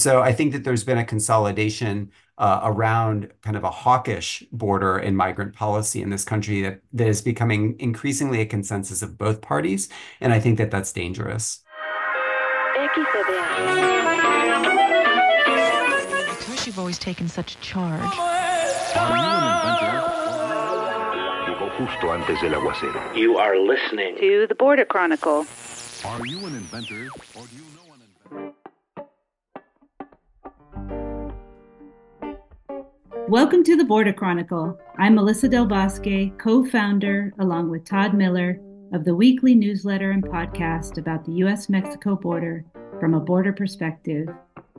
So I think that there's been a consolidation uh, around kind of a hawkish border and migrant policy in this country that, that is becoming increasingly a consensus of both parties. And I think that that's dangerous. Because you've always taken such charge. You are listening to the Border Chronicle. Are you an inventor or do you know an inventor? Welcome to the Border Chronicle. I'm Melissa Del Bosque, co founder, along with Todd Miller, of the weekly newsletter and podcast about the U.S. Mexico border from a border perspective.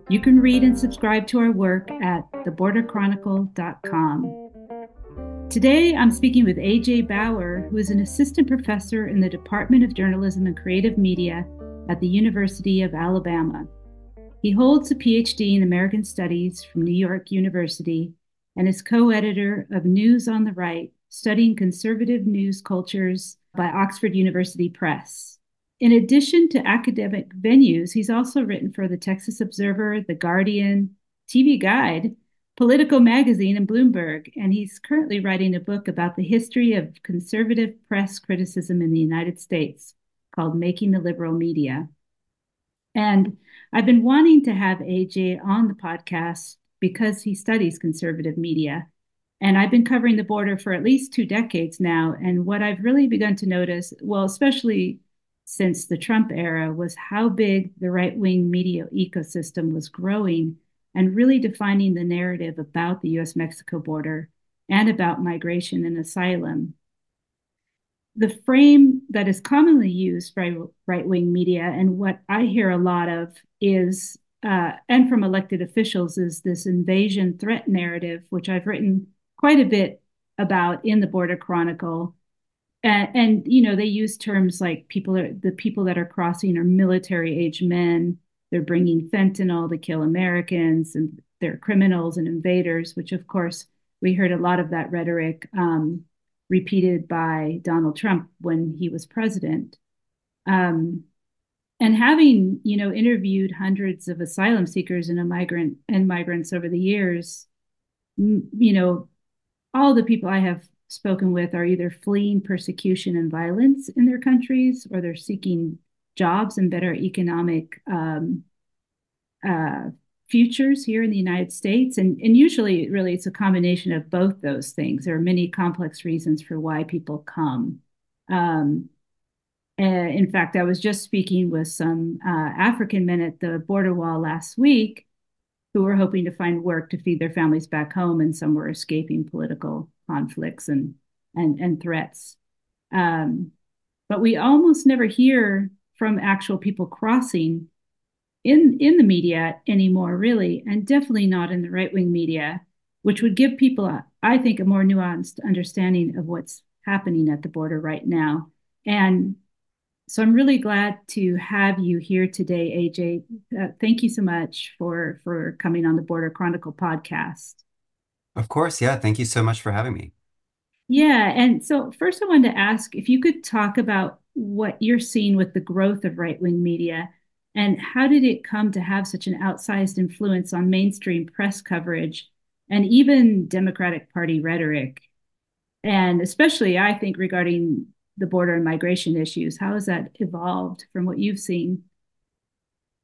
You can read and subscribe to our work at theborderchronicle.com. Today, I'm speaking with AJ Bauer, who is an assistant professor in the Department of Journalism and Creative Media at the University of Alabama. He holds a PhD in American Studies from New York University and is co editor of News on the Right Studying Conservative News Cultures by Oxford University Press. In addition to academic venues, he's also written for the Texas Observer, The Guardian, TV Guide, Politico Magazine, and Bloomberg. And he's currently writing a book about the history of conservative press criticism in the United States called Making the Liberal Media. And I've been wanting to have AJ on the podcast because he studies conservative media. And I've been covering the border for at least two decades now. And what I've really begun to notice, well, especially since the Trump era, was how big the right wing media ecosystem was growing and really defining the narrative about the US Mexico border and about migration and asylum. The frame that is commonly used by right wing media, and what I hear a lot of, is uh, and from elected officials is this invasion threat narrative, which I've written quite a bit about in the Border Chronicle. And, and you know, they use terms like people are the people that are crossing are military age men. They're bringing fentanyl to kill Americans, and they're criminals and invaders. Which, of course, we heard a lot of that rhetoric um, repeated by Donald Trump when he was president. Um, and having you know interviewed hundreds of asylum seekers and migrant and migrants over the years you know all the people i have spoken with are either fleeing persecution and violence in their countries or they're seeking jobs and better economic um, uh, futures here in the united states. And, and usually really it's a combination of both those things. There are many complex reasons for why people come. Um, uh, in fact, I was just speaking with some uh, African men at the border wall last week who were hoping to find work to feed their families back home, and some were escaping political conflicts and and, and threats. Um, but we almost never hear from actual people crossing in in the media anymore, really, and definitely not in the right wing media, which would give people, a, I think, a more nuanced understanding of what's happening at the border right now. And so I'm really glad to have you here today, AJ. Uh, thank you so much for for coming on the Border Chronicle podcast. Of course, yeah. Thank you so much for having me. Yeah, and so first I wanted to ask if you could talk about what you're seeing with the growth of right-wing media and how did it come to have such an outsized influence on mainstream press coverage and even Democratic Party rhetoric? And especially, I think, regarding the border and migration issues. How has that evolved from what you've seen?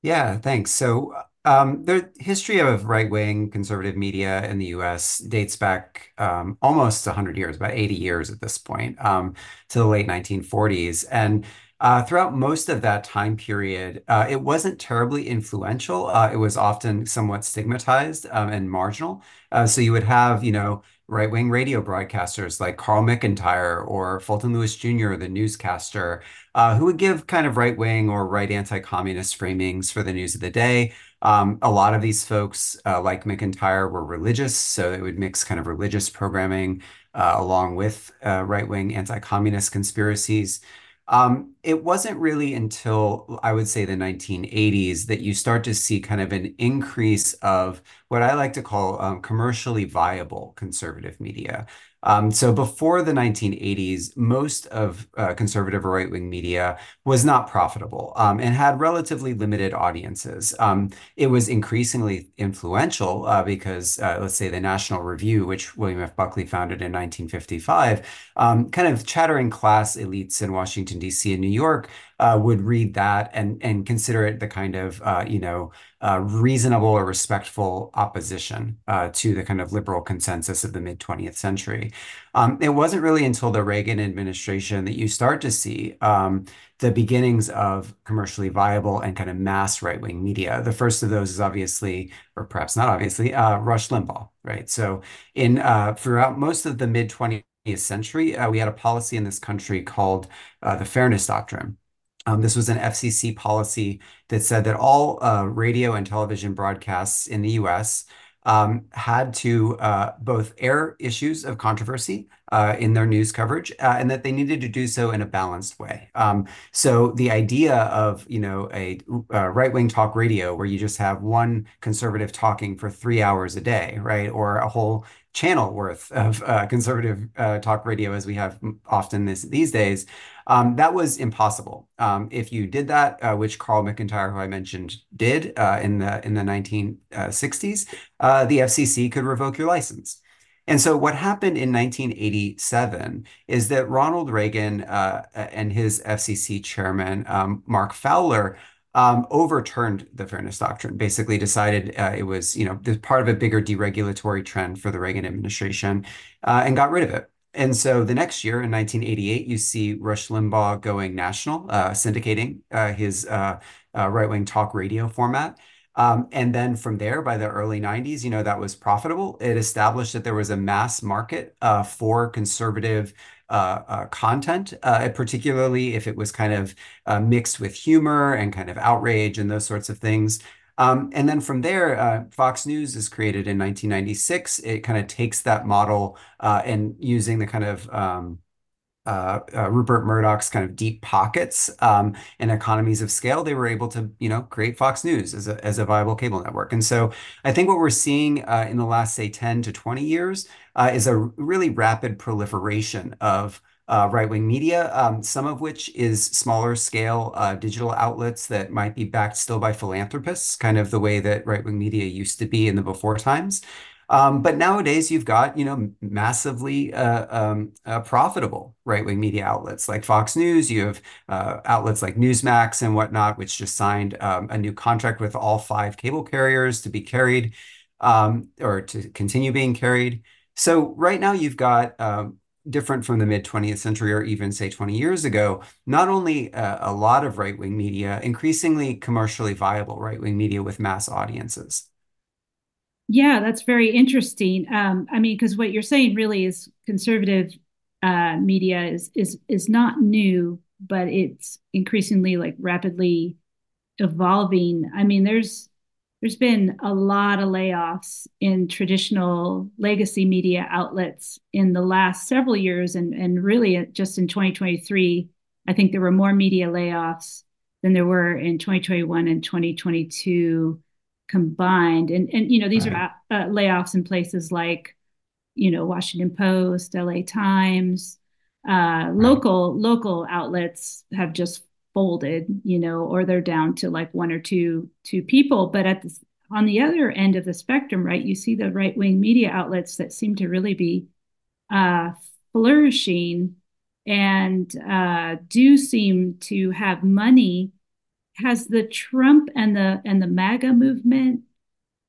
Yeah, thanks. So, um, the history of right-wing conservative media in the U.S. dates back um, almost 100 years, about 80 years at this point, um, to the late 1940s. And uh, throughout most of that time period, uh, it wasn't terribly influential. Uh, it was often somewhat stigmatized um, and marginal. Uh, so you would have, you know, right wing radio broadcasters like Carl McIntire or Fulton Lewis Jr., the newscaster, uh, who would give kind of right wing or right anti communist framings for the news of the day. Um, a lot of these folks, uh, like McIntire, were religious, so they would mix kind of religious programming uh, along with uh, right wing anti communist conspiracies. Um, it wasn't really until I would say the 1980s that you start to see kind of an increase of what I like to call um, commercially viable conservative media. Um, so before the 1980s, most of uh, conservative or right-wing media was not profitable um, and had relatively limited audiences. Um, it was increasingly influential uh, because, uh, let's say, the National Review, which William F. Buckley founded in 1955, um, kind of chattering class elites in Washington, D.C. and New York uh, would read that and and consider it the kind of uh, you know uh, reasonable or respectful opposition uh, to the kind of liberal consensus of the mid 20th century. Um, it wasn't really until the Reagan administration that you start to see um, the beginnings of commercially viable and kind of mass right-wing media. The first of those is obviously, or perhaps not obviously, uh, Rush Limbaugh, right? So in uh, throughout most of the mid 20th century, we had a policy in this country called the Fairness Doctrine this was an FCC policy that said that all uh, radio and television broadcasts in the US um, had to uh, both air issues of controversy uh, in their news coverage uh, and that they needed to do so in a balanced way. Um, so the idea of, you know, a, a uh, right-wing talk radio where you just have one conservative talking for three hours a day, right? Or a whole channel worth of uh, conservative uh, talk radio as we have often this, these days, um, that was impossible. Um, if you did that, uh, which Carl McIntire, who I mentioned, did uh, in the in the 1960s, uh, the FCC could revoke your license. And so what happened in 1987 is that Ronald Reagan uh, and his FCC chairman, um, Mark Fowler, um, overturned the fairness doctrine, basically decided uh, it was, you know, part of a bigger deregulatory trend for the Reagan administration uh, and got rid of it. And so the next year in 1988, you see Rush Limbaugh going national, uh, syndicating uh, his uh, uh, right-wing talk radio format. Um, and then from there, by the early 90s, you know, that was profitable. It established that there was a mass market for conservative uh, uh, content, uh, particularly if it was kind of mixed with humor and kind of outrage and those sorts of things. Um, and then from there, uh, Fox News is created in 1996. It kind of takes that model uh, and using the kind of um, uh, uh, Rupert Murdoch's kind of deep pockets um, and economies of scale, they were able to, you know, create Fox News as a, as a viable cable network. And so I think what we're seeing uh, in the last, say, 10 to 20 years uh, is a really rapid proliferation of uh, right-wing media, um, some of which is smaller scale uh, digital outlets that might be backed still by philanthropists, kind of the way that right-wing media used to be in the before times. Um, but nowadays, you've got you know massively uh, um, uh, profitable right-wing media outlets like Fox News. You have uh, outlets like Newsmax and whatnot, which just signed um, a new contract with all five cable carriers to be carried um, or to continue being carried. So right now, you've got um, different from the mid 20th century or even say 20 years ago, not only a, a lot of right-wing media, increasingly commercially viable right-wing media with mass audiences. Yeah, that's very interesting. Um, I mean, because what you're saying really is conservative uh, media is is is not new, but it's increasingly like rapidly evolving. I mean, there's there's been a lot of layoffs in traditional legacy media outlets in the last several years, and and really just in 2023, I think there were more media layoffs than there were in 2021 and 2022 combined. And and you know these right. are uh, layoffs in places like you know Washington Post, LA Times, uh, right. local local outlets have just folded, you know, or they're down to like one or two two people. But at the on the other end of the spectrum, right, you see the right wing media outlets that seem to really be uh, flourishing and uh, do seem to have money. Has the Trump and the and the MAGA movement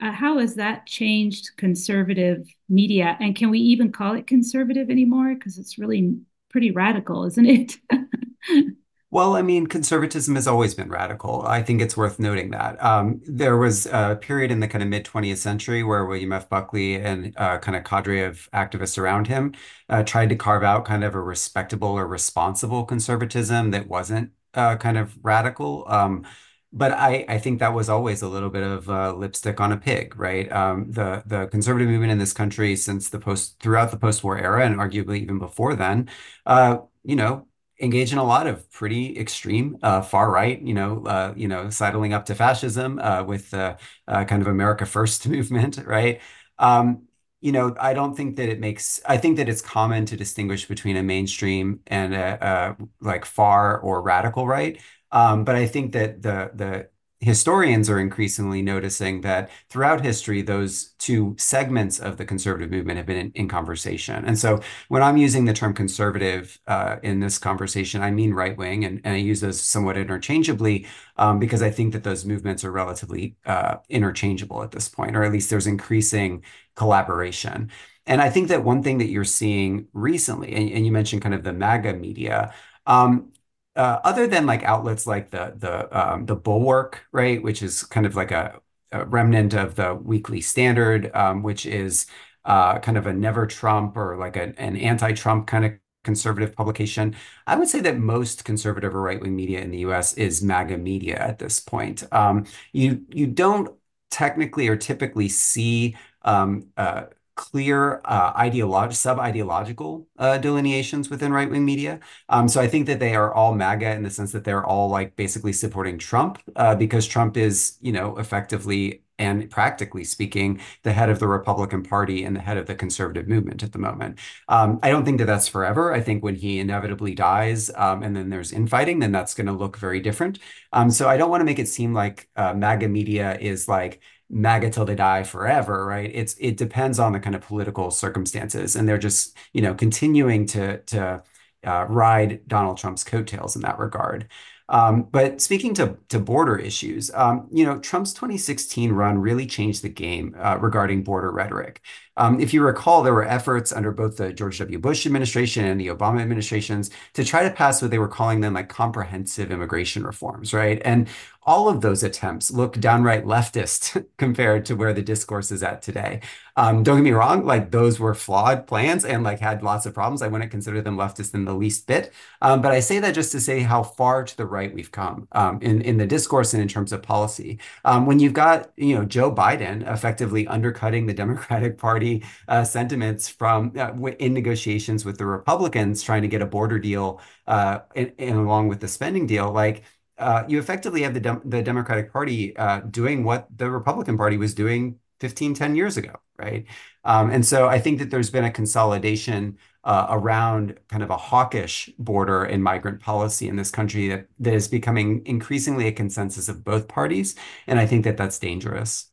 uh, how has that changed conservative media? And can we even call it conservative anymore? Because it's really pretty radical isn't it Well, I mean, conservatism has always been radical. I think it's worth noting that. Um, there was a period in the kind of mid 20th century where William F. Buckley and uh, kind of cadre of activists around him uh, tried to carve out kind of a respectable or responsible conservatism that wasn't uh, kind of radical. Um, but I, I think that was always a little bit of uh, lipstick on a pig, right? Um, the the conservative movement in this country since the post throughout the post-war era and arguably even before then, uh, you know, engage in a lot of pretty extreme uh, far right, you know, uh, you know, sidling up to fascism uh, with the uh, kind of America First movement, right? Um, you know, I don't think that it makes, I think that it's common to distinguish between a mainstream and a, a like far or radical right. Um, but I think that the the historians are increasingly noticing that throughout history, those two segments of the conservative movement have been in, in conversation. And so when I'm using the term conservative uh, in this conversation, I mean right wing, and, and I use those somewhat interchangeably um, because I think that those movements are relatively uh, interchangeable at this point, or at least there's increasing collaboration. And I think that one thing that you're seeing recently, and, and you mentioned kind of the MAGA media, um, uh, other than like outlets like the the um, the Bulwark, right, which is kind of like a, a remnant of the Weekly Standard, um, which is uh, kind of a never Trump or like a, an anti-Trump kind of conservative publication. I would say that most conservative or right-wing media in the U.S. is MAGA media at this point. Um, you you don't technically or typically see um, uh, clear uh, ideological, sub-ideological uh, delineations within right-wing media. Um, so I think that they are all MAGA in the sense that they're all like basically supporting Trump uh, because Trump is, you know, effectively and practically speaking, the head of the Republican Party and the head of the conservative movement at the moment. Um, I don't think that that's forever. I think when he inevitably dies um, and then there's infighting, then that's going to look very different. Um, so I don't want to make it seem like uh, MAGA media is like MAGA till they die forever, right? It's it depends on the kind of political circumstances, and they're just you know continuing to to uh, ride Donald Trump's coattails in that regard. Um, but speaking to, to border issues, um, you know, Trump's 2016 run really changed the game uh, regarding border rhetoric. Um, if you recall, there were efforts under both the George W. Bush administration and the Obama administrations to try to pass what they were calling them like comprehensive immigration reforms, right? And all of those attempts look downright leftist compared to where the discourse is at today. Um, don't get me wrong, like those were flawed plans and like had lots of problems. I wouldn't consider them leftist in the least bit. Um, but I say that just to say how far to the right we've come um, in, in the discourse and in terms of policy. Um, when you've got, you know, Joe Biden effectively undercutting the Democratic Party uh, sentiments from uh, in negotiations with the Republicans trying to get a border deal uh, and, and along with the spending deal, like uh, you effectively have the, De the Democratic Party uh, doing what the Republican Party was doing 15, 10 years ago, right? Um, and so I think that there's been a consolidation uh, around kind of a hawkish border and migrant policy in this country that, that is becoming increasingly a consensus of both parties. And I think that that's dangerous.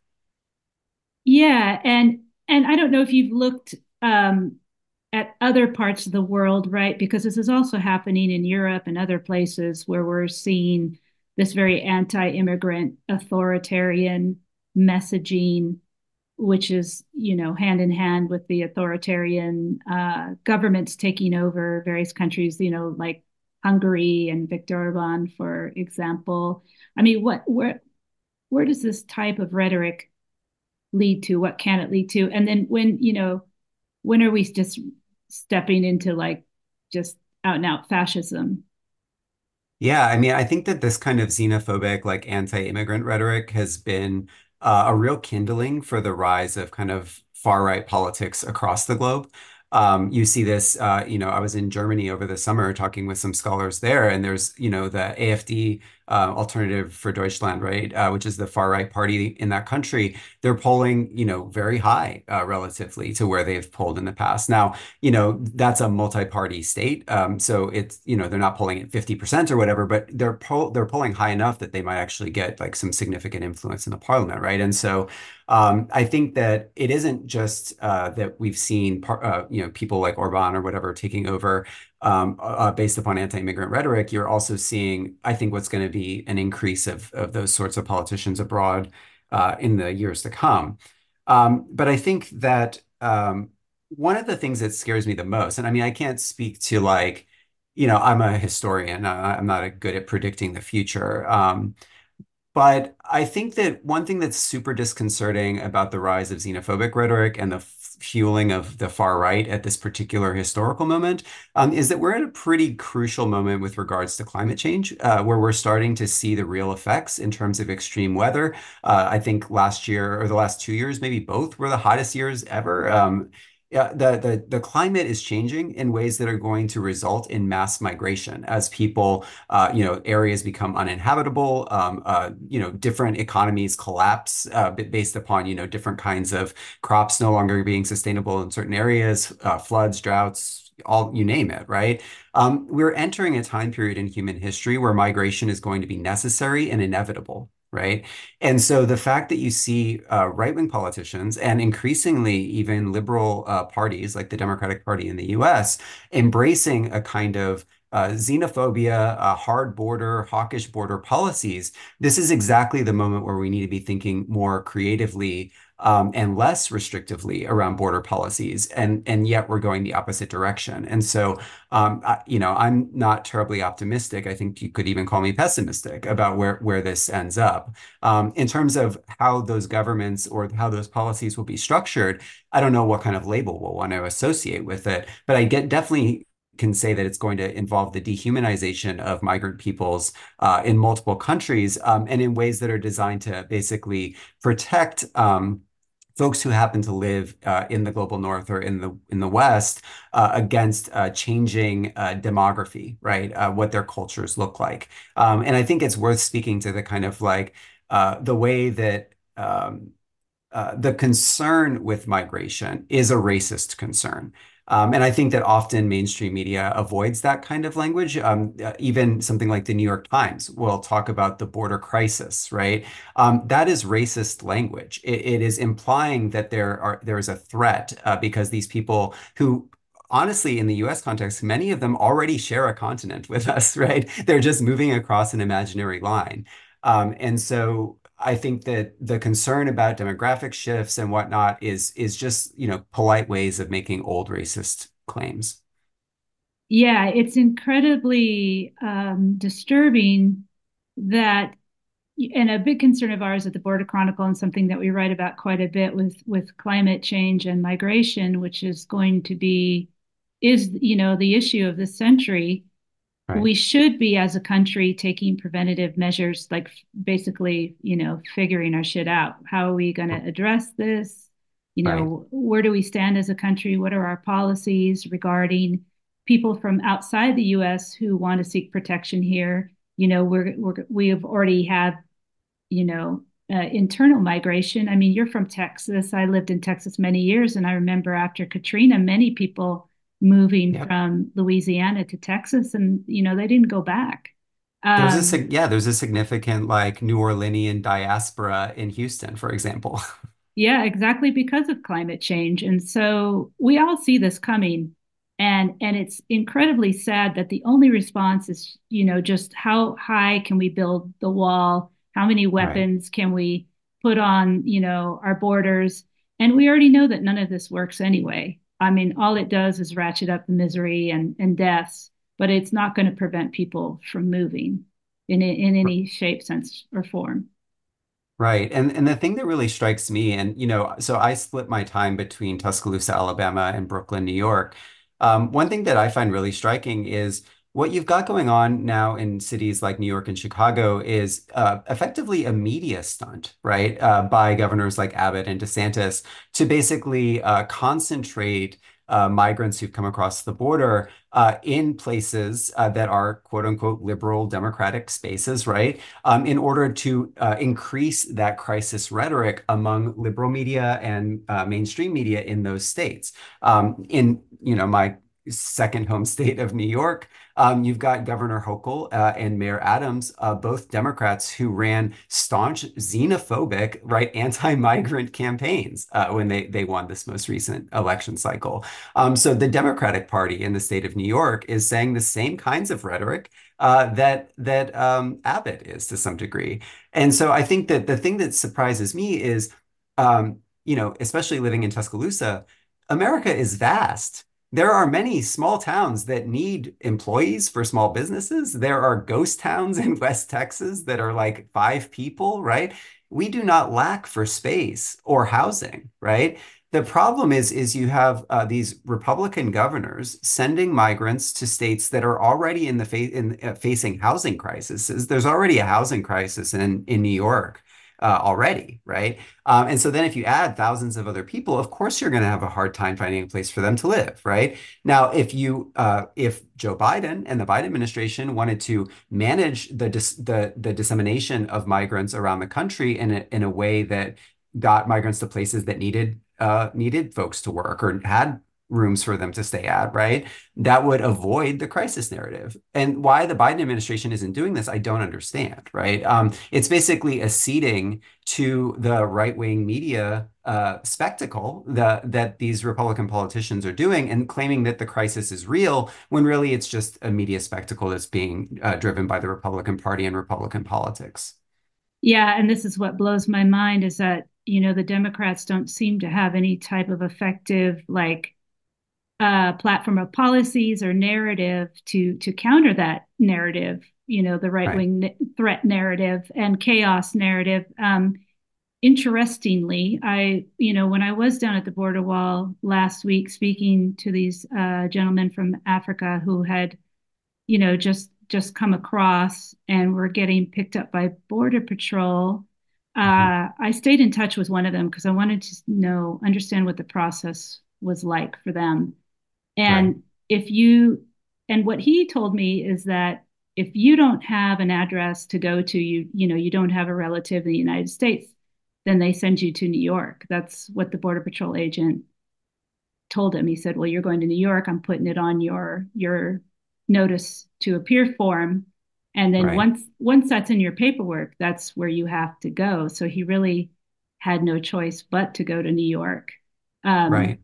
Yeah. And, and I don't know if you've looked um, at other parts of the world, right? Because this is also happening in Europe and other places where we're seeing this very anti immigrant authoritarian messaging which is you know hand in hand with the authoritarian uh, governments taking over various countries you know like hungary and viktor orban for example. I mean what where where does this type of rhetoric lead to? What can it lead to? And then when you know when are we just stepping into like just out and out fascism yeah, I mean, I think that this kind of xenophobic, like anti-immigrant rhetoric has been uh, a real kindling for the rise of kind of far right politics across the globe. Um, you see this, uh, you know, I was in Germany over the summer talking with some scholars there, and there's, you know, the AfD uh, Alternative for Deutschland, right, uh, which is the far right party in that country. They're polling, you know, very high uh, relatively to where they've polled in the past. Now, you know, that's a multi-party state, um, so it's, you know, they're not polling at 50% or whatever, but they're poll they're polling high enough that they might actually get like some significant influence in the parliament, right? And so um, I think that it isn't just uh, that we've seen, uh, you know, people like Orban or whatever taking over um, uh, based upon anti-immigrant rhetoric, you're also seeing, I think, what's going to be an increase of, of those sorts of politicians abroad uh, in the years to come. Um, but I think that um, one of the things that scares me the most, and I mean, I can't speak to like, you know, I'm a historian. I'm not good at predicting the future. Um, but I think that one thing that's super disconcerting about the rise of xenophobic rhetoric and the fueling of the far right at this particular historical moment um, is that we're at a pretty crucial moment with regards to climate change, uh, where we're starting to see the real effects in terms of extreme weather. Uh, I think last year or the last two years, maybe both, were the hottest years ever. Um, yeah, the, the the climate is changing in ways that are going to result in mass migration as people, uh, you know, areas become uninhabitable. Um, uh, you know, different economies collapse uh, based upon you know different kinds of crops no longer being sustainable in certain areas, uh, floods, droughts, all you name it, right? Um, we're entering a time period in human history where migration is going to be necessary and inevitable right? And so the fact that you see uh, right-wing politicians and increasingly even liberal uh, parties like the Democratic Party in the US embracing a kind of uh, xenophobia, uh, hard border, hawkish border policies, this is exactly the moment where we need to be thinking more creatively um, and less restrictively around border policies, and and yet we're going the opposite direction. And so, um, I, you know, I'm not terribly optimistic. I think you could even call me pessimistic about where where this ends up. Um, in terms of how those governments or how those policies will be structured, I don't know what kind of label we'll want to associate with it, but I get definitely can say that it's going to involve the dehumanization of migrant peoples uh, in multiple countries um, and in ways that are designed to basically protect um, folks who happen to live uh, in the global north or in the in the west uh, against uh, changing uh, demography, right? Uh, what their cultures look like, um, and I think it's worth speaking to the kind of like uh, the way that. Um, the concern with migration is a racist concern. Um, and I think that often mainstream media avoids that kind of language. Um, uh, even something like the New York Times will talk about the border crisis, right? Um, that is racist language. It, it is implying that there are there is a threat uh, because these people who honestly, in the US context, many of them already share a continent with us, right? They're just moving across an imaginary line. Um, and so I think that the concern about demographic shifts and whatnot is is just, you know, polite ways of making old racist claims. Yeah, it's incredibly um, disturbing that, and a big concern of ours at the Border Chronicle, and something that we write about quite a bit with with climate change and migration, which is going to be is you know the issue of this century Right. we should be as a country taking preventative measures like basically you know figuring our shit out. How are we going to address this? You Right. know where do we stand as a country? What are our policies regarding people from outside the us who want to seek protection here? You know we're, we're we have already had you know uh, internal migration. I mean you're from texas. I lived in texas many years and i remember after katrina many people moving Yep. from Louisiana to Texas, and you know they didn't go back. There's a Um, yeah, there's a significant like New Orleanian diaspora in Houston, for example. yeah, exactly because of climate change, and so we all see this coming, and and it's incredibly sad that the only response is you know just how high can we build the wall? How many Right. weapons can we put on you know our borders? And we already know that none of this works anyway. I mean, all it does is ratchet up the misery and, and deaths, but it's not going to prevent people from moving in in any shape, sense, or form. Right. And and the thing that really strikes me, and you know, so I split my time between Tuscaloosa, Alabama and Brooklyn, New York. Um, one thing that I find really striking is what you've got going on now in cities like New York and Chicago is uh, effectively a media stunt, right, uh, by governors like Abbott and DeSantis to basically uh, concentrate uh, migrants who've come across the border uh, in places uh, that are quote unquote liberal democratic spaces, right? um, in order to increase that crisis rhetoric among liberal media and mainstream media in those states. Um, in you know my second home state of New York, um, you've got Governor Hochul uh, and Mayor Adams, uh, both Democrats who ran staunch xenophobic, right, anti-migrant campaigns uh, when they they won this most recent election cycle. Um, so the Democratic Party in the state of New York is saying the same kinds of rhetoric uh, that that um, Abbott is to some degree. And so I think that the thing that surprises me is, um, you know, especially living in Tuscaloosa, America is vast. There are many small towns that need employees for small businesses. There are ghost towns in West Texas that are like five people, right? We do not lack for space or housing, right? The problem is, is you have uh, these Republican governors sending migrants to states that are already in the fa in uh, facing housing crises. There's already a housing crisis in in New York. Uh, already, right? Um, and so then if you add thousands of other people, of course you're going to have a hard time finding a place for them to live, right? Now, if you uh, if Joe Biden and the Biden administration wanted to manage the dis the the dissemination of migrants around the country in a in a way that got migrants to places that needed uh, needed folks to work or had rooms for them to stay at, right? That would avoid the crisis narrative. And why the Biden administration isn't doing this, I don't understand, right? Um, it's basically acceding to the right-wing media uh, spectacle that that these Republican politicians are doing and claiming that the crisis is real when really it's just a media spectacle that's being uh, driven by the Republican Party and Republican politics. Yeah, and this is what blows my mind is that, you know, the Democrats don't seem to have any type of effective like uh, platform of policies or narrative to to counter that narrative. You know, the right wing right. threat narrative and chaos narrative. Um, interestingly, I you know when I was down at the border wall last week speaking to these uh, gentlemen from Africa who had, you know, just just come across and were getting picked up by border patrol. Uh, mm-hmm. I stayed in touch with one of them because I wanted to know, understand what the process was like for them. And right. if you, and what he told me is that if you don't have an address to go to, you, you know, you don't have a relative in the United States, then they send you to New York. That's what the Border Patrol agent told him. He said, well, you're going to New York. I'm putting it on your, your notice to appear form. And then right. once, once that's in your paperwork, that's where you have to go. So he really had no choice but to go to New York. Um, right.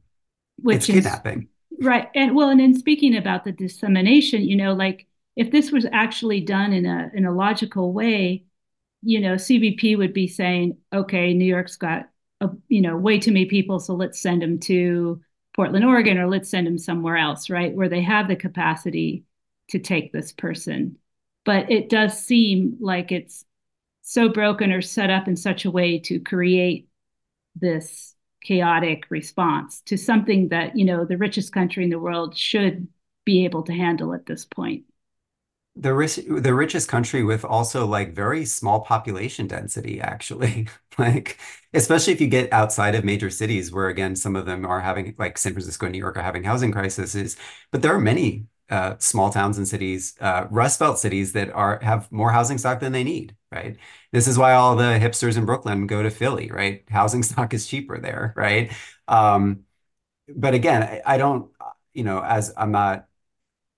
Which it's is kidnapping. Right. And well, and in speaking about the dissemination, you know, like if this was actually done in a in a logical way, you know, CBP would be saying, okay, New York's got a, you know way too many people, so let's send them to Portland, Oregon, or let's send them somewhere else, right, where they have the capacity to take this person. But it does seem like it's so broken or set up in such a way to create this chaotic response to something that you know the richest country in the world should be able to handle at this point. The rich the richest country with also like very small population density actually. Like especially if you get outside of major cities where again some of them are having like San Francisco and New York are having housing crises. But there are many uh, small towns and cities, uh, Rust Belt cities that are have more housing stock than they need, right? This is why all the hipsters in Brooklyn go to Philly, right? Housing stock is cheaper there, right? Um, but again, I, I don't, you know, as I'm not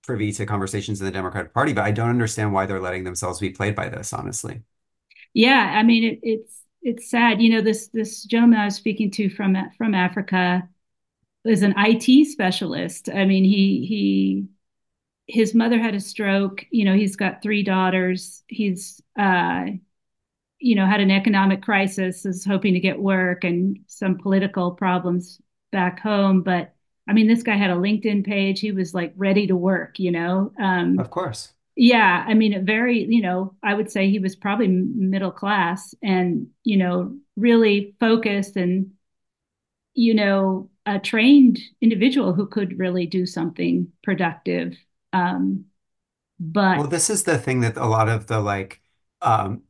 privy to conversations in the Democratic Party, but I don't understand why they're letting themselves be played by this, honestly. Yeah, I mean, it, it's it's sad. You know, this this gentleman I was speaking to from from Africa is an IT specialist. I mean, he he his mother had a stroke. You know, he's got three daughters. He's, uh, you know, had an economic crisis, is hoping to get work and some political problems back home. But I mean, this guy had a LinkedIn page. He was like ready to work, you know? Um, of course. Yeah. I mean, a very, you know, I would say he was probably middle class and, you know, really focused and, you know, a trained individual who could really do something productive um, but well, this is the thing that a lot of the like um,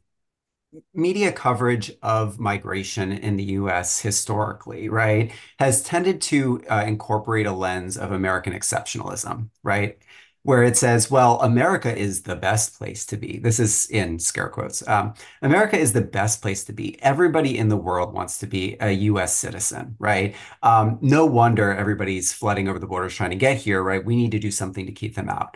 media coverage of migration in the US historically, right, has tended to uh, incorporate a lens of American exceptionalism, right? Where it says, well, America is the best place to be. This is in scare quotes. Um, America is the best place to be. Everybody in the world wants to be a US citizen, right? Um, no wonder everybody's flooding over the borders trying to get here, right? We need to do something to keep them out.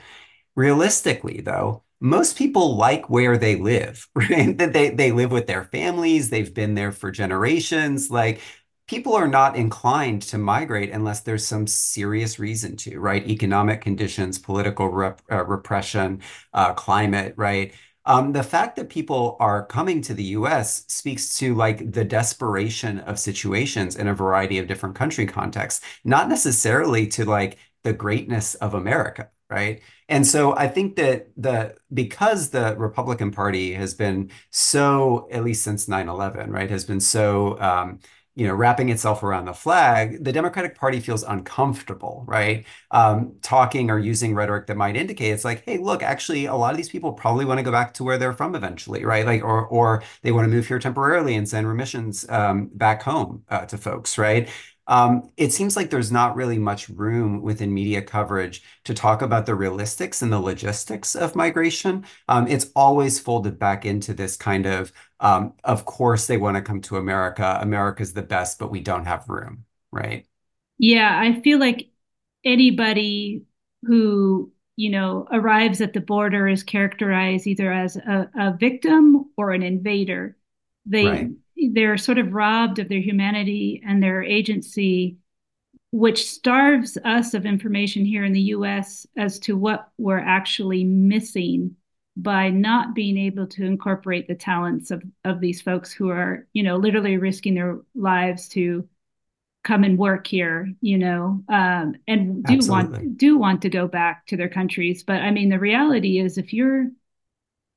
Realistically, though, most people like where they live, right? That they they live with their families, they've been there for generations. Like people are not inclined to migrate unless there's some serious reason to, right? Economic conditions, political rep, uh, repression, uh, climate, right? Um, the fact that people are coming to the US speaks to like the desperation of situations in a variety of different country contexts, not necessarily to like the greatness of America, right? And so I think that the because the Republican Party has been so, at least since 9/11, right, has been so um, you know, wrapping itself around the flag, the Democratic Party feels uncomfortable, right? Um, talking or using rhetoric that might indicate it's like, hey, look, actually, a lot of these people probably want to go back to where they're from eventually, right? Like, or or they want to move here temporarily and send remissions um, back home uh, to folks, right? Um, it seems like there's not really much room within media coverage to talk about the realistics and the logistics of migration. Um, it's always folded back into this kind of, um, of course, they want to come to America. America's the best, but we don't have room, right? Yeah, I feel like anybody who, you know, arrives at the border is characterized either as a, a victim or an invader. They Right. they're sort of robbed of their humanity and their agency, which starves us of information here in the US as to what we're actually missing by not being able to incorporate the talents of, of these folks who are, you know, literally risking their lives to come and work here, you know, um, and do Absolutely. want do want to go back to their countries. But I mean, the reality is, if you're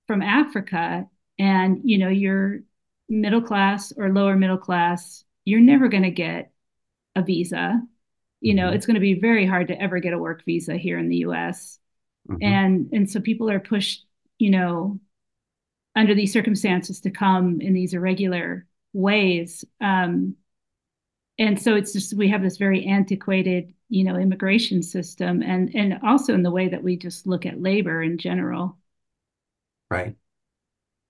from Africa and you know you're middle class or lower middle class, you're never going to get a visa. You know, hmm it's going to be very hard to ever get a work visa here in the U.S. hmm And and so people are pushed, you know, under these circumstances to come in these irregular ways. Um, and so it's just we have this very antiquated you know immigration system and and also in the way that we just look at labor in general Right.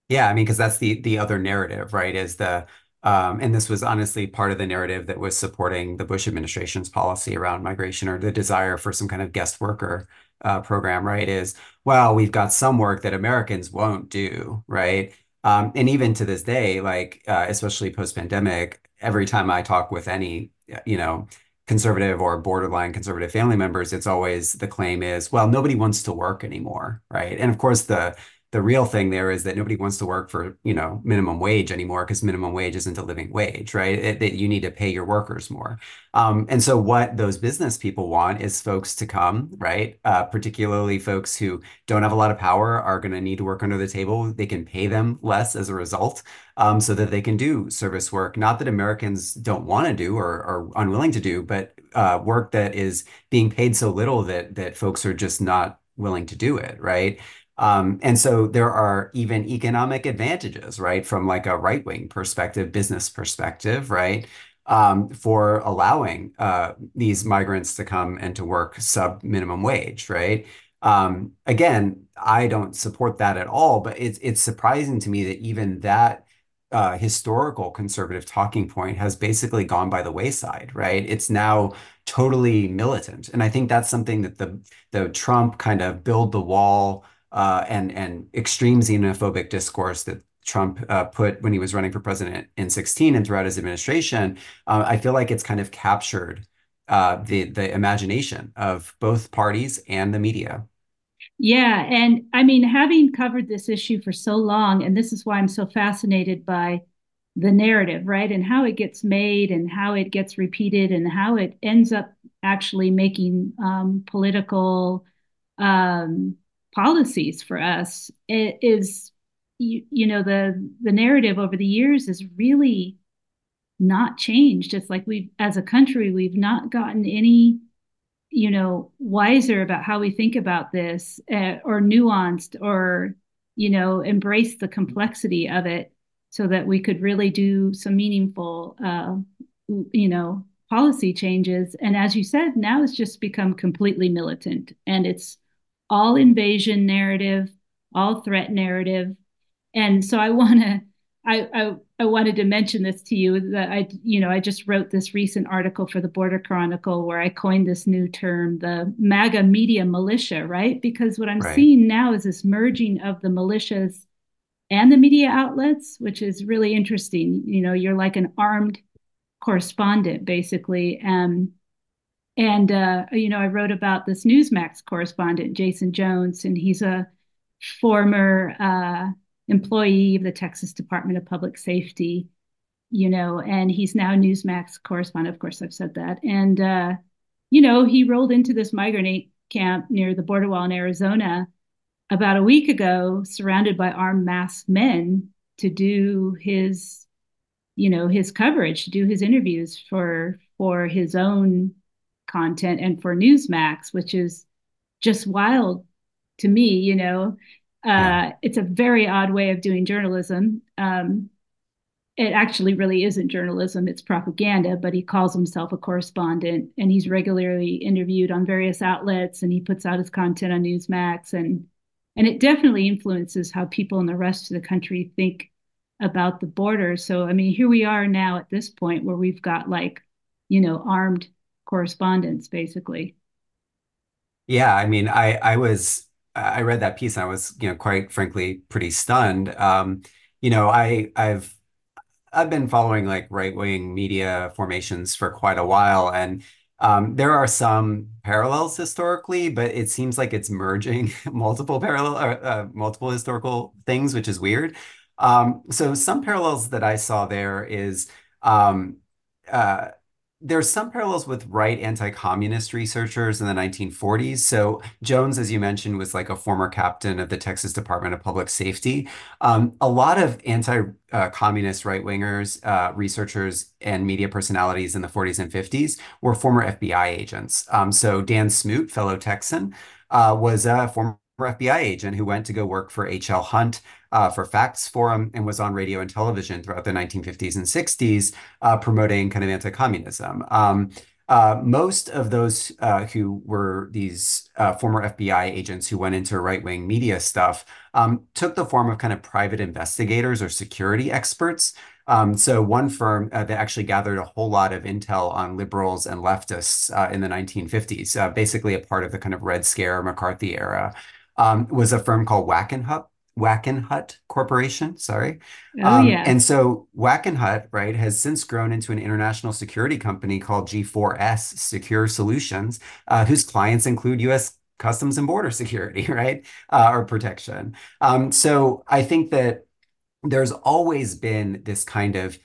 Yeah, I mean, because that's the the other narrative, right? Is the um, and this was honestly part of the narrative that was supporting the Bush administration's policy around migration or the desire for some kind of guest worker uh, program, right? Is well, we've got some work that Americans won't do, right? Um, and even to this day, like uh, especially post-pandemic, every time I talk with any, you know, conservative or borderline conservative family members, it's always the claim is, well, nobody wants to work anymore, right? And of course, the the real thing there is that nobody wants to work for, you know, minimum wage anymore because minimum wage isn't a living wage, right? That you need to pay your workers more. Um, and so what those business people want is folks to come, right? Uh, particularly folks who don't have a lot of power are going to need to work under the table. They can pay them less as a result, um, so that they can do service work. Not that Americans don't want to do or are unwilling to do, but uh, work that is being paid so little that that folks are just not willing to do it, right? Um, and so there are even economic advantages, right, from like a right-wing perspective, business perspective, right, um, for allowing uh, these migrants to come and to work sub minimum wage, right? Um, again, I don't support that at all, but it's it's surprising to me that even that uh, historical conservative talking point has basically gone by the wayside, right? It's now totally militant, and I think that's something that the the Trump kind of build the wall uh, and and extreme xenophobic discourse that Trump uh, put when he was running for president in 16 and throughout his administration, uh, I feel like it's kind of captured uh, the the imagination of both parties and the media. yeah and i mean having covered this issue for so long and this is why i'm so fascinated by the narrative right and how it gets made and how it gets repeated and how it ends up actually making um, political um, policies for us it is you, you know the the narrative over the years is really not changed. It's like we've as a country we've not gotten any you know wiser about how we think about this uh, or nuanced or you know embrace the complexity of it so that we could really do some meaningful uh, you know policy changes. And as you said now it's just become completely militant and it's all invasion narrative all threat narrative. And so I want to I, I I wanted to mention this to you that I you know I just wrote this recent article for the Border Chronicle where I coined this new term the MAGA media militia right? Because what I'm Right, seeing now is this merging of the militias and the media outlets which is really interesting. You know you're like an armed correspondent basically. Um and uh, you know I wrote about this Newsmax correspondent Jason Jones and he's a former uh, employee of the Texas Department of Public Safety, you know, and he's now Newsmax correspondent. Of course, I've said that. And, uh, you know, he rolled into this migrant camp near the border wall in Arizona about a week ago, surrounded by armed masked men to do his you know, his coverage, to do his interviews for for his own content and for Newsmax, which is just wild to me, you know. Yeah. Uh, it's a very odd way of doing journalism. Um, it actually really isn't journalism, it's propaganda, but he calls himself a correspondent and he's regularly interviewed on various outlets and he puts out his content on Newsmax and and it definitely influences how people in the rest of the country think about the border. So I mean, here we are now at this point where we've got like, you know, armed correspondents basically. Yeah, I mean, I I was I read that piece and I was, you know, quite frankly pretty stunned. Um, you know, I I've I've been following like right-wing media formations for quite a while, and um, there are some parallels historically, but it seems like it's merging multiple parallel uh, uh, multiple historical things, which is weird. Um, so some parallels that I saw there is um, uh, there's some parallels with right anti-communist researchers in the 1940s. So Jones, as you mentioned, was like a former captain of the Texas Department of Public Safety. Um, a lot of anti-communist right-wingers, uh, researchers, and media personalities in the 40s and 50s were former FBI agents. Um, so Dan Smoot, fellow Texan, uh, was a former FBI agent who went to go work for H.L. Hunt uh, for Facts Forum and was on radio and television throughout the 1950s and 60s, uh, promoting kind of anti-communism. Um, uh, most of those uh, who were these uh, former FBI agents who went into right-wing media stuff um, took the form of kind of private investigators or security experts. Um, so one firm uh, that actually gathered a whole lot of intel on liberals and leftists in the 1950s, uh, basically a part of the kind of Red Scare McCarthy era, um, was a firm called Wackenhut Wackenhut Corporation, sorry. Oh Um, yeah. and so Wackenhut, right, has since grown into an international security company called G4S Secure Solutions, uh, whose clients include U.S. Customs and Border Security, right, uh, or protection. Um, so I think that there's always been this kind of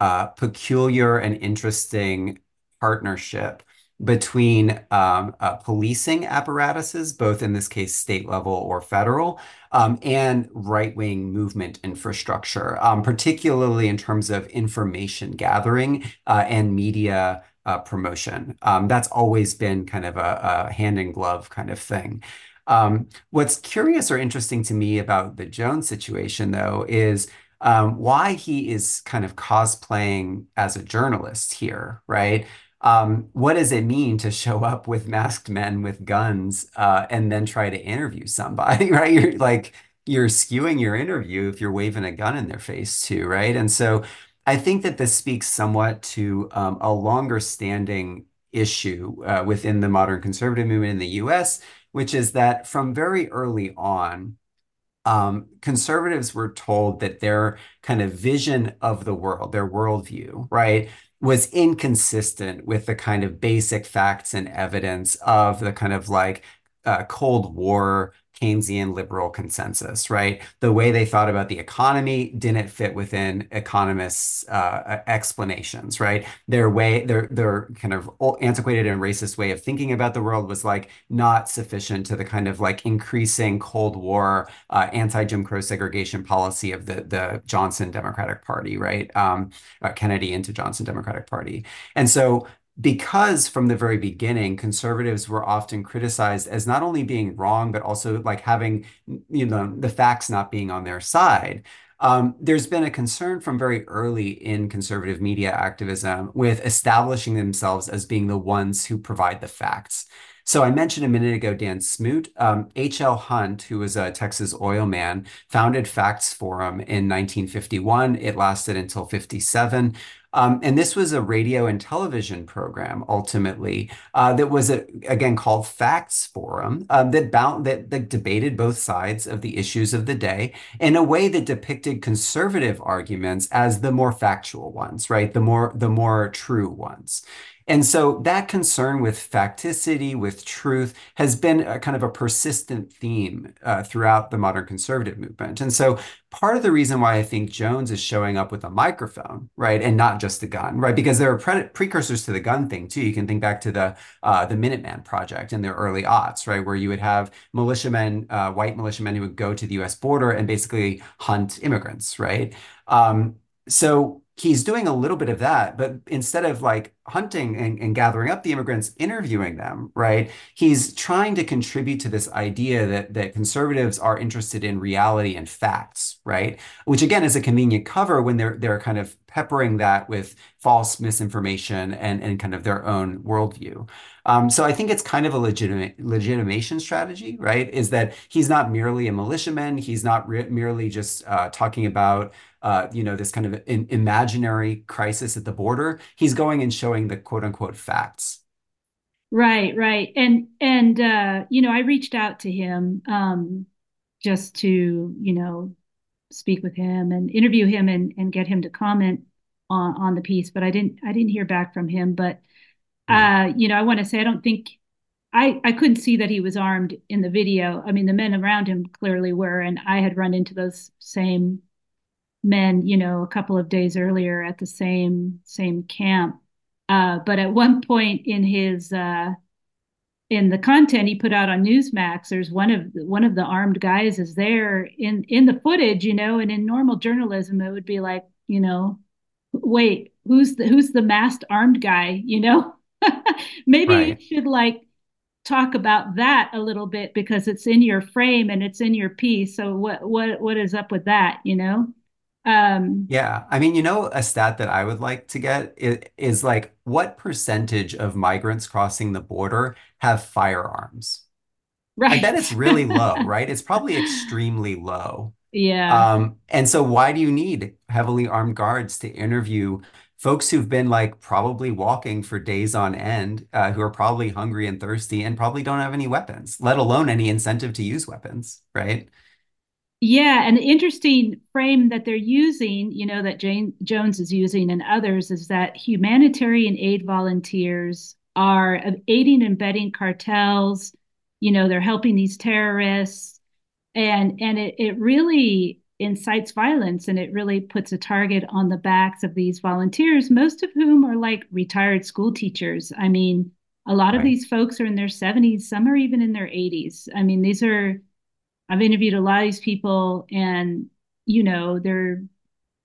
uh, peculiar and interesting partnership between um, uh, policing apparatuses, both in this case state level or federal, um, and right-wing movement infrastructure, um, particularly in terms of information gathering uh, and media uh, promotion. Um, that's always been kind of a, a hand in glove kind of thing. Um, what's curious or interesting to me about the Jones situation, though, is um, why he is kind of cosplaying as a journalist here, right? Um, what does it mean to show up with masked men with guns uh, and then try to interview somebody, right? You're like you're skewing your interview if you're waving a gun in their face too, right? And so I think that this speaks somewhat to um, a longer standing issue uh, within the modern conservative movement in the US, which is that from very early on, um, conservatives were told that their kind of vision of the world, their worldview, right, was inconsistent with the kind of basic facts and evidence of the kind of like uh, Cold War Keynesian liberal consensus, right? The way they thought about the economy didn't fit within economists' uh, explanations, right? Their way, their their kind of antiquated and racist way of thinking about the world was like not sufficient to the kind of like increasing Cold War uh, anti-Jim Crow segregation policy of the the Johnson Democratic Party, right? Um, uh, Kennedy into Johnson Democratic Party, and so because from the very beginning, conservatives were often criticized as not only being wrong, but also like having, you know, the facts not being on their side. Um, there's been a concern from very early in conservative media activism with establishing themselves as being the ones who provide the facts. So I mentioned a minute ago Dan Smoot. Um, H.L. Hunt, who was a Texas oil man, founded Facts Forum in 1951. It lasted until 57. Um, and this was a radio and television program ultimately uh, that was a, again called Facts Forum um, that bound that, that debated both sides of the issues of the day in a way that depicted conservative arguments as the more factual ones, right? The more the more true ones. And so that concern with facticity, with truth, has been a kind of a persistent theme uh, throughout the modern conservative movement. And so part of the reason why I think Jones is showing up with a microphone, right, and not just a gun, right, because there are pre precursors to the gun thing too. You can think back to the uh, the Minuteman Project in the early aughts, right, where you would have militiamen, uh, white militiamen who would go to the U.S. border and basically hunt immigrants, right. Um, so he's doing a little bit of that, but instead of like hunting and, and gathering up the immigrants, interviewing them, right? He's trying to contribute to this idea that that conservatives are interested in reality and facts, right? Which again is a convenient cover when they're they're kind of peppering that with false misinformation and and kind of their own worldview. Um, so I think it's kind of a legitimate legitimation strategy, right? Is that he's not merely a militiaman, he's not merely just uh, talking about uh, you know, this kind of in, imaginary crisis at the border. He's going and showing the quote unquote facts. Right, right. And and uh, you know, I reached out to him um just to, you know, speak with him and interview him and and get him to comment on on the piece, but I didn't I didn't hear back from him. But uh, you know, I want to say I don't think I I couldn't see that he was armed in the video. I mean, the men around him clearly were, and I had run into those same men, you know, a couple of days earlier at the same same camp. Uh, but at one point in his uh, in the content he put out on Newsmax, there's one of one of the armed guys is there in in the footage, you know, and in normal journalism it would be like, you know, wait, who's the who's the masked armed guy, you know? Maybe right. you should like talk about that a little bit because it's in your frame and it's in your piece. So what what what is up with that, you know? Um, yeah, I mean, you know, a stat that I would like to get is, is like what percentage of migrants crossing the border have firearms? Right. I bet it's really low, right? It's probably extremely low. Yeah. Um, and so why do you need heavily armed guards to interview folks who've been like probably walking for days on end, uh, who are probably hungry and thirsty and probably don't have any weapons, let alone any incentive to use weapons, right? Yeah, and an interesting frame that they're using, you know, that Jane Jones is using and others is that humanitarian aid volunteers are aiding and abetting cartels. You know, they're helping these terrorists, and and it it really incites violence and it really puts a target on the backs of these volunteers, most of whom are like retired school teachers. I mean, a lot right. of these folks are in their 70s, some are even in their 80s. I mean, these are I've interviewed a lot of these people, and you know, they're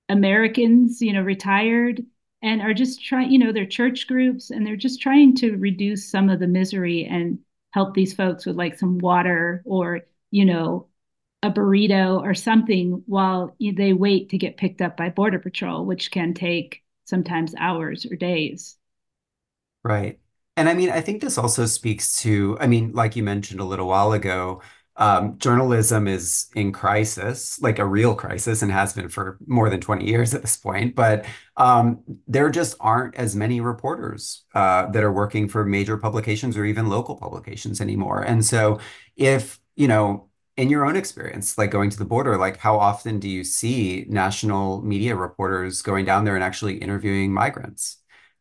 Americans, you know, retired, and are just trying, you know, they're church groups, and they're just trying to reduce some of the misery and help these folks with like some water or, you know, a burrito or something while they wait to get picked up by Border Patrol, which can take sometimes hours or days. Right. And I mean, I think this also speaks to, I mean, like you mentioned a little while ago, um, journalism is in crisis, like a real crisis, and has been for more than 20 years at this point. But um, there just aren't as many reporters uh, that are working for major publications or even local publications anymore. And so, if, you know, in your own experience, like going to the border, like how often do you see national media reporters going down there and actually interviewing migrants?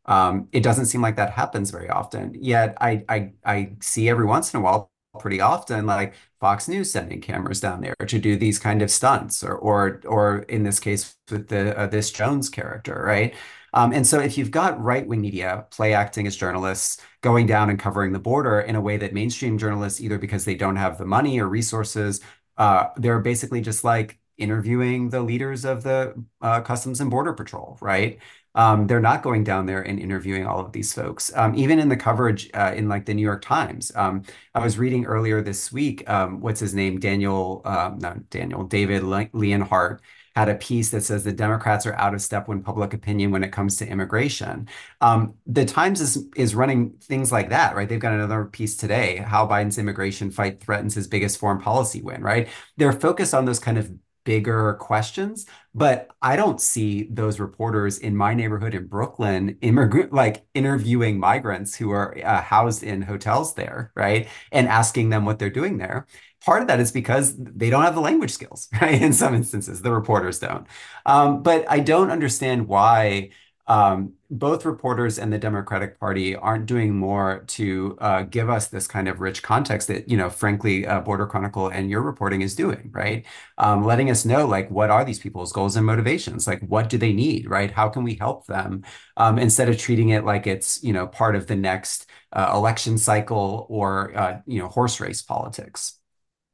Um, it doesn't seem like that happens very often. Yet I, I I see every once in a while pretty often like Fox News sending cameras down there to do these kind of stunts or or or in this case with the uh, this Jones character, right? Um, and so if you've got right-wing media play acting as journalists going down and covering the border in a way that mainstream journalists either because they don't have the money or resources, uh, they're basically just like interviewing the leaders of the uh, Customs and Border Patrol, right? Um, they're not going down there and interviewing all of these folks. Um, even in the coverage uh, in like the New York Times, um, I was reading earlier this week. Um, what's his name? Daniel, um, not Daniel, David Le Leonhardt had a piece that says the Democrats are out of step when public opinion when it comes to immigration. Um, the Times is is running things like that, right? They've got another piece today: how Biden's immigration fight threatens his biggest foreign policy win, right? They're focused on those kind of bigger questions. But I don't see those reporters in my neighborhood in Brooklyn, immigrant like interviewing migrants who are uh, housed in hotels there, right, and asking them what they're doing there. Part of that is because they don't have the language skills, right? In some instances, the reporters don't. Um, but I don't understand why um, both reporters and the Democratic Party aren't doing more to uh, give us this kind of rich context that, you know, frankly, uh, Border Chronicle and your reporting is doing, right? Um, letting us know, like, what are these people's goals and motivations? Like, what do they need, right? How can we help them? Um, instead of treating it like it's, you know, part of the next uh, election cycle or, uh, you know, horse race politics.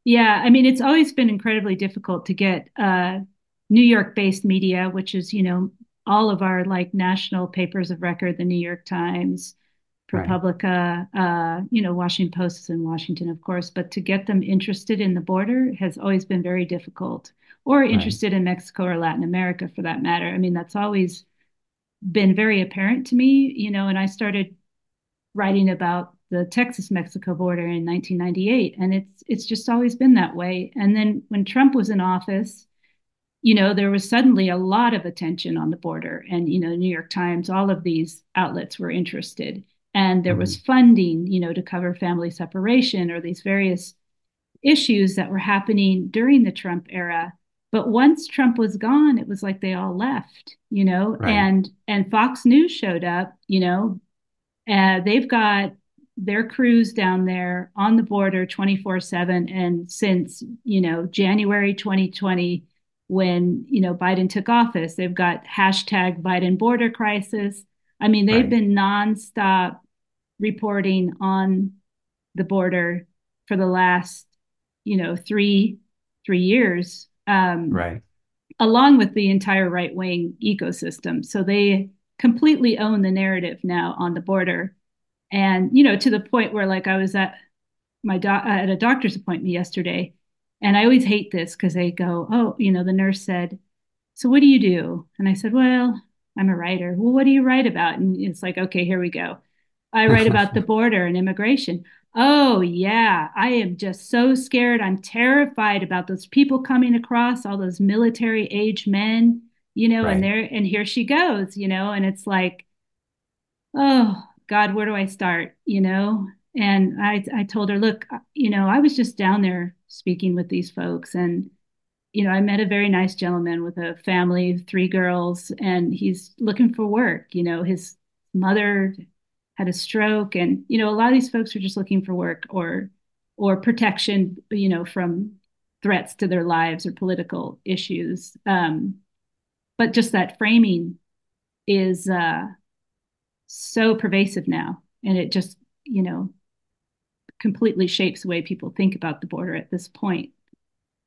Yeah, I mean, it's always been incredibly difficult to get uh, New York based media, which is, you know, all of our like national papers of record, the New York Times, Right. ProPublica, uh, you know, Washington Post in Washington, of course, but to get them interested in the border has always been very difficult, or Right. interested in Mexico or Latin America for that matter. I mean, that's always been very apparent to me, you know, and I started writing about the Texas-Mexico border in 1998, and it's it's just always been that way. And then when Trump was in office, you know, there was suddenly a lot of attention on the border, and you know, New York Times, all of these outlets were interested, and there was Mhm. funding, you know, to cover family separation or these various issues that were happening during the Trump era. But once Trump was gone, it was like they all left, you know, Right. and and Fox News showed up, you know, uh, they've got their crews down there on the border 24/7 and since, you know, January 2020 when, you know, Biden took office, they've got hashtag Biden border crisis. I mean, they've Right. been nonstop reporting on the border for the last, you know, three three years, um, Right. along with the entire right wing ecosystem. So they completely own the narrative now on the border and you know to the point where like i was at my doc at a doctor's appointment yesterday and i always hate this because they go oh you know the nurse said so what do you do and i said well i'm a writer. Well what do you write about? And it's like okay here we go. I write about the border and immigration. Oh yeah i am just so scared. I'm terrified about those people coming across all those military age men you know and there and here she goes you know and it's like oh God, where do I start? You know? And I I told her, look, you know, I was just down there speaking with these folks and you know, I met a very nice gentleman with a family, three girls, and he's looking for work. You know, his mother had a stroke and you know, a lot of these folks are just looking for work or or protection, you know, from threats to their lives or political issues. Um, but just that framing is uh so pervasive now and it just you know completely shapes the way people think about the border at this point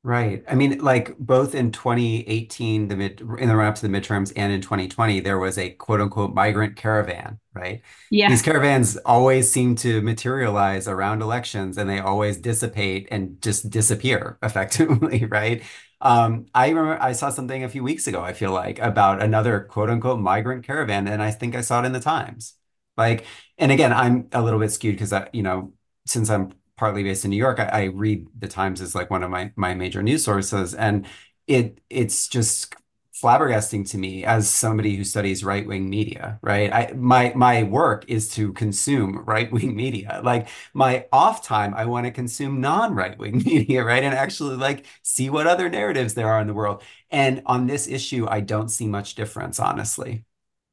Right. I mean, like both in 2018, the mid in the run up to the midterms and in 2020, there was a quote unquote migrant caravan, right? yeah These caravans always seem to materialize around elections and they always dissipate and just disappear effectively, right? Um, I remember I saw something a few weeks ago, I feel like, about another quote unquote migrant caravan, and I think I saw it in the Times. Like, and again, I'm a little bit skewed because I, you know, since I'm partly based in New York, I, I read the Times as like one of my my major news sources, and it it's just flabbergasting to me as somebody who studies right-wing media, right? I my my work is to consume right-wing media. Like my off time, I want to consume non-right-wing media, right? And actually like see what other narratives there are in the world. And on this issue, I don't see much difference, honestly.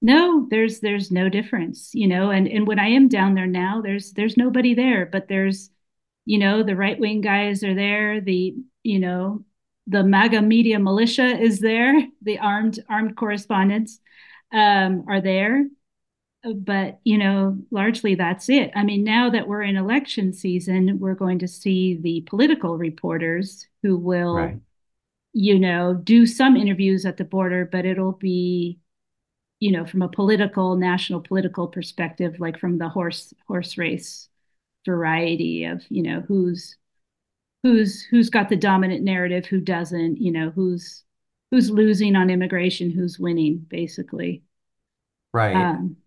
No there's there's no difference you know and and when i am down there now there's there's nobody there but there's you know the right wing guys are there the you know the maga media militia is there the armed armed correspondents um, are there but you know largely that's it i mean now that we're in election season we're going to see the political reporters who will Right. you know do some interviews at the border but it'll be you know from a political national political perspective like from the horse horse race variety of you know who's who's who's got the dominant narrative who doesn't you know who's who's losing on immigration who's winning basically Right. um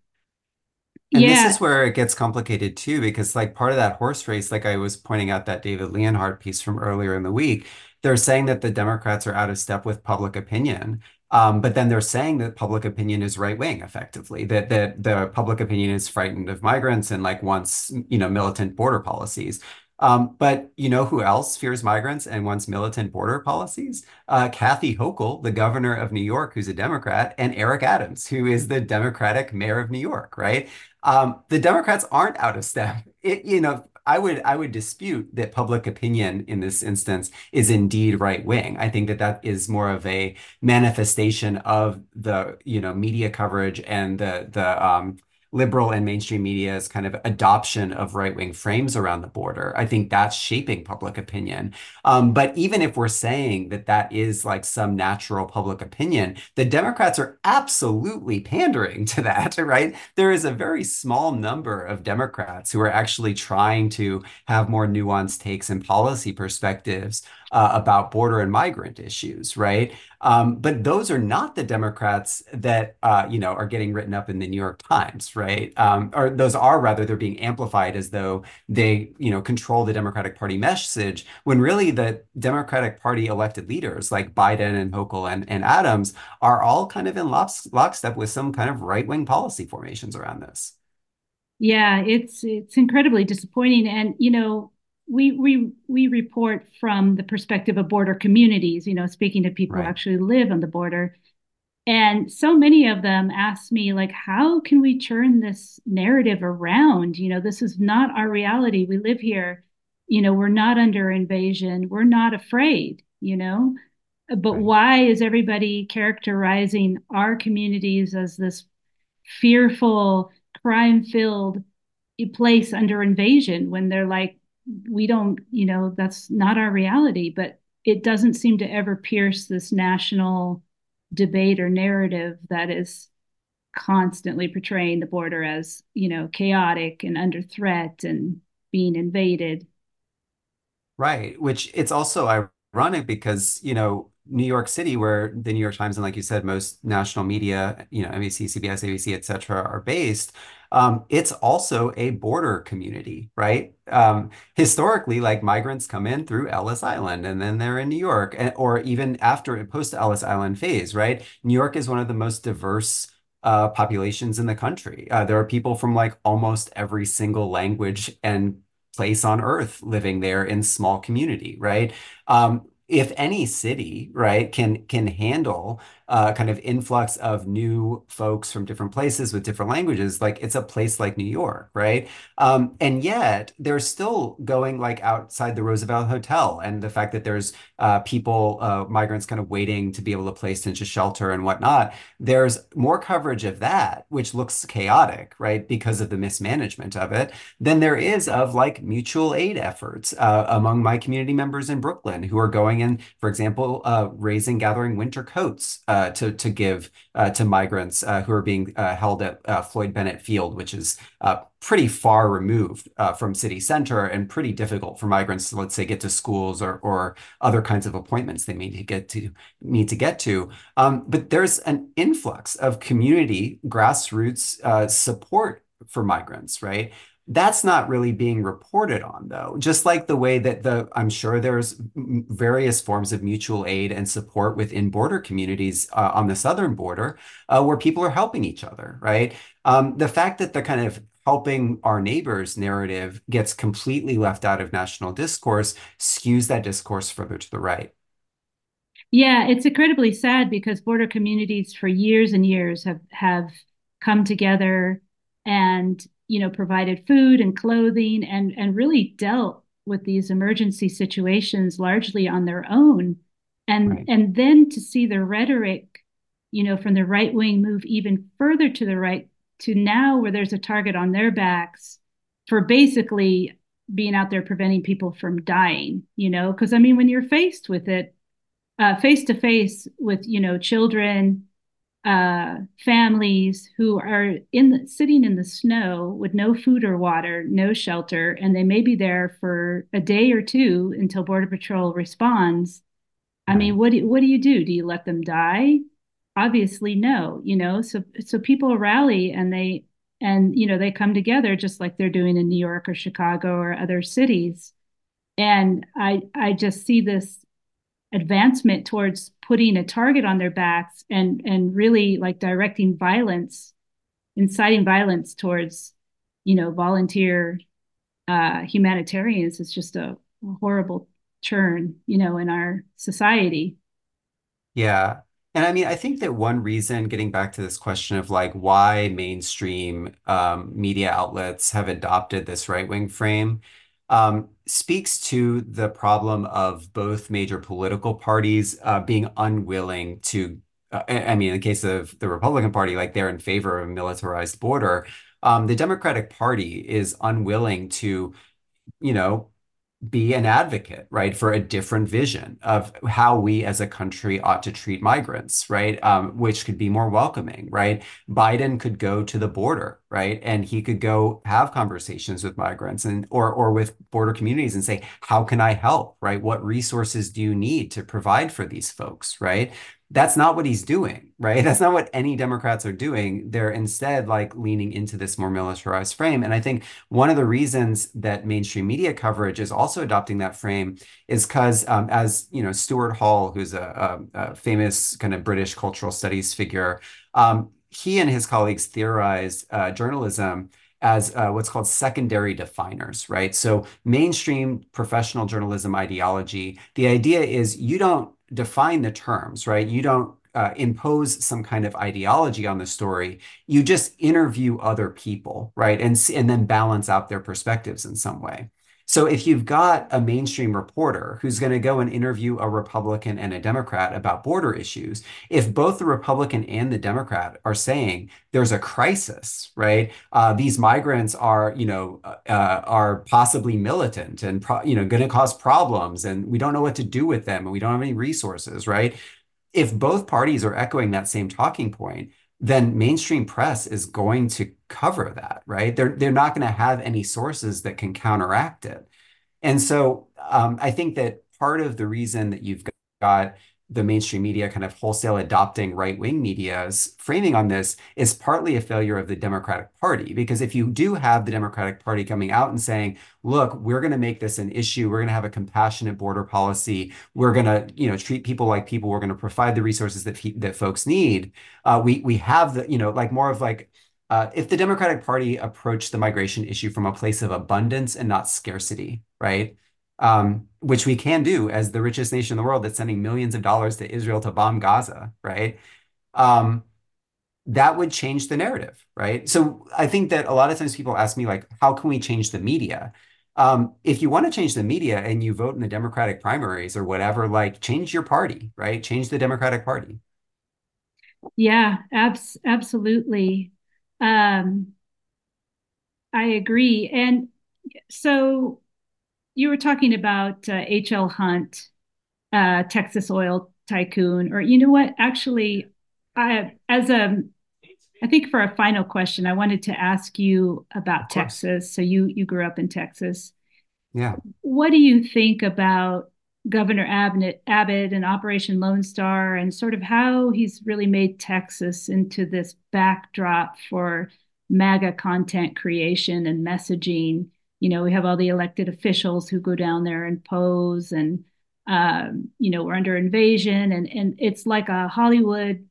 And this is where it gets complicated too, because like part of that horse race, like I was pointing out that David Leonhardt piece from earlier in the week, they're saying that the Democrats are out of step with public opinion. Um, but then they're saying that public opinion is right wing, effectively, that that the public opinion is frightened of migrants and like wants, you know, militant border policies. Um, but you know who else fears migrants and wants militant border policies? Uh, Kathy Hochul, the governor of New York, who's a Democrat, and Eric Adams, who is the Democratic mayor of New York, right? Um, the Democrats aren't out of step. It, you know, I would I would dispute that public opinion in this instance is indeed right wing. I think that that is more of a manifestation of the, you know, media coverage and the the um, liberal and mainstream media's kind of adoption of right-wing frames around the border. I think that's shaping public opinion. Um, but even if we're saying that that is like some natural public opinion, the Democrats are absolutely pandering to that, right? There is a very small number of Democrats who are actually trying to have more nuanced takes and policy perspectives uh, about border and migrant issues, right? Um, but those are not the Democrats that uh, you know are getting written up in the New York Times, right? Um, or those are rather they're being amplified as though they you know control the Democratic Party message, when really the Democratic Party elected leaders like Biden and Hochul and, and Adams are all kind of in lockstep with some kind of right-wing policy formations around this. Yeah, it's it's incredibly disappointing, and you know we we we report from the perspective of border communities. You know, speaking to people right. who actually live on the border, and so many of them ask me like, how can we turn this narrative around? You know, this is not our reality. We live here. You know, we're not under invasion. We're not afraid. You know, but right. why is everybody characterizing our communities as this fearful, crime filled place under invasion when they're like we don't, you know, that's not our reality, but it doesn't seem to ever pierce this national debate or narrative that is constantly portraying the border as, you know, chaotic and under threat and being invaded. Right, which it's also ironic because, you know, New York City, where the New York Times and, like you said, most national media, you know, NBC, CBS, ABC, et cetera, are based, um, it's also a border community, right? Um, historically, like migrants come in through Ellis Island and then they're in New York, and, or even after post Ellis Island phase, right? New York is one of the most diverse uh, populations in the country. Uh, there are people from like almost every single language and place on earth living there in small community, right? Um, if any city, right, can can handle uh, kind of influx of new folks from different places with different languages, like it's a place like New York, right? Um, and yet they're still going like outside the Roosevelt Hotel, and the fact that there's uh, people, uh, migrants, kind of waiting to be able to place into shelter and whatnot. There's more coverage of that, which looks chaotic, right, because of the mismanagement of it, than there is of like mutual aid efforts uh, among my community members in Brooklyn who are going in, for example, uh, raising, gathering winter coats uh, to to give uh, to migrants uh, who are being uh, held at uh, Floyd Bennett Field, which is pretty far removed from city center and pretty difficult for migrants to, let's say, get to schools or or other kinds of appointments they need to get to need to get to. Um, but there's an influx of community grassroots support for migrants, right? That's not really being reported on, though. Just like the way that the, I'm sure there's various forms of mutual aid and support within border communities uh, on the southern border uh, where people are helping each other, right? Um, the fact that the kind of helping our neighbors narrative gets completely left out of national discourse skews that discourse further to the right. Yeah, it's incredibly sad because border communities for years and years have have come together and you know, provided food and clothing and, and really dealt with these emergency situations largely on their own. And, right. and then to see the rhetoric, you know, from the right wing move even further to the right to now where there's a target on their backs for basically being out there preventing people from dying, you know, because I mean, when you're faced with it, uh, face to face with, you know, children, uh, families who are in the, sitting in the snow with no food or water, no shelter, and they may be there for a day or two until Border Patrol responds. I mean, what do, what do you do? Do you let them die? Obviously, no. You know, so so people rally and they and you know they come together just like they're doing in New York or Chicago or other cities. And I I just see this advancement towards putting a target on their backs and and really like directing violence inciting violence towards you know volunteer uh, humanitarians is just a, a horrible turn you know in our society. Yeah. And I mean, I think that one reason, getting back to this question of like why mainstream um, media outlets have adopted this right wing frame, speaks to the problem of both major political parties uh, being unwilling to. Uh, I mean, in the case of the Republican Party, like they're in favor of a militarized border. um, the Democratic Party is unwilling to, you know, be an advocate, right, for a different vision of how we as a country ought to treat migrants, right, um, which could be more welcoming, right? Biden could go to the border, right, and he could go have conversations with migrants and or or with border communities and say, how can I help, right? What resources do you need to provide for these folks, right? That's not what he's doing, right? That's not what any Democrats are doing. They're instead like leaning into this more militarized frame. And I think one of the reasons that mainstream media coverage is also adopting that frame is because, um, as you know, Stuart Hall, who's a, a, a famous kind of British cultural studies figure, um, he and his colleagues theorized uh, journalism as uh, what's called secondary definers, right? So mainstream professional journalism ideology, the idea is you don't define the terms, right? You don't uh, impose some kind of ideology on the story. You just interview other people, right? And, and then balance out their perspectives in some way. So if you've got a mainstream reporter who's going to go and interview a Republican and a Democrat about border issues, if both the Republican and the Democrat are saying there's a crisis, right? Uh, these migrants are, you know, uh, uh are possibly militant and pro- you know going to cause problems, and we don't know what to do with them, and we don't have any resources, right? If both parties are echoing that same talking point, then mainstream press is going to cover that, right? They're they're not going to have any sources that can counteract it. And so um, I think that part of the reason that you've got the mainstream media kind of wholesale adopting right-wing media's framing on this is partly a failure of the Democratic Party. Because if you do have the Democratic Party coming out and saying, look, we're going to make this an issue, we're going to have a compassionate border policy, we're going to, you know, treat people like people, we're going to provide the resources that that folks need. Uh, we we have the, you know, like more of like uh, if the Democratic Party approached the migration issue from a place of abundance and not scarcity, right? um, which we can do as the richest nation in the world that's sending millions of dollars to Israel to bomb Gaza, right? Um, that would change the narrative, right? So I think that a lot of times people ask me, like, how can we change the media? Um, if you want to change the media and you vote in the Democratic primaries or whatever, like, change your party, right? Change the Democratic Party. Yeah, abs- absolutely. Um, I agree. And so you were talking about uh, H.L. Hunt, uh, Texas oil tycoon, or you know what? Actually, I as a I think for a final question, I wanted to ask you about Texas. So you you grew up in Texas. Yeah. What do you think about Governor Abbott, Abbott and Operation Lone Star and sort of how he's really made Texas into this backdrop for MAGA content creation and messaging? You know, we have all the elected officials who go down there and pose and, um, you know, we're under invasion and, and it's like a Hollywood,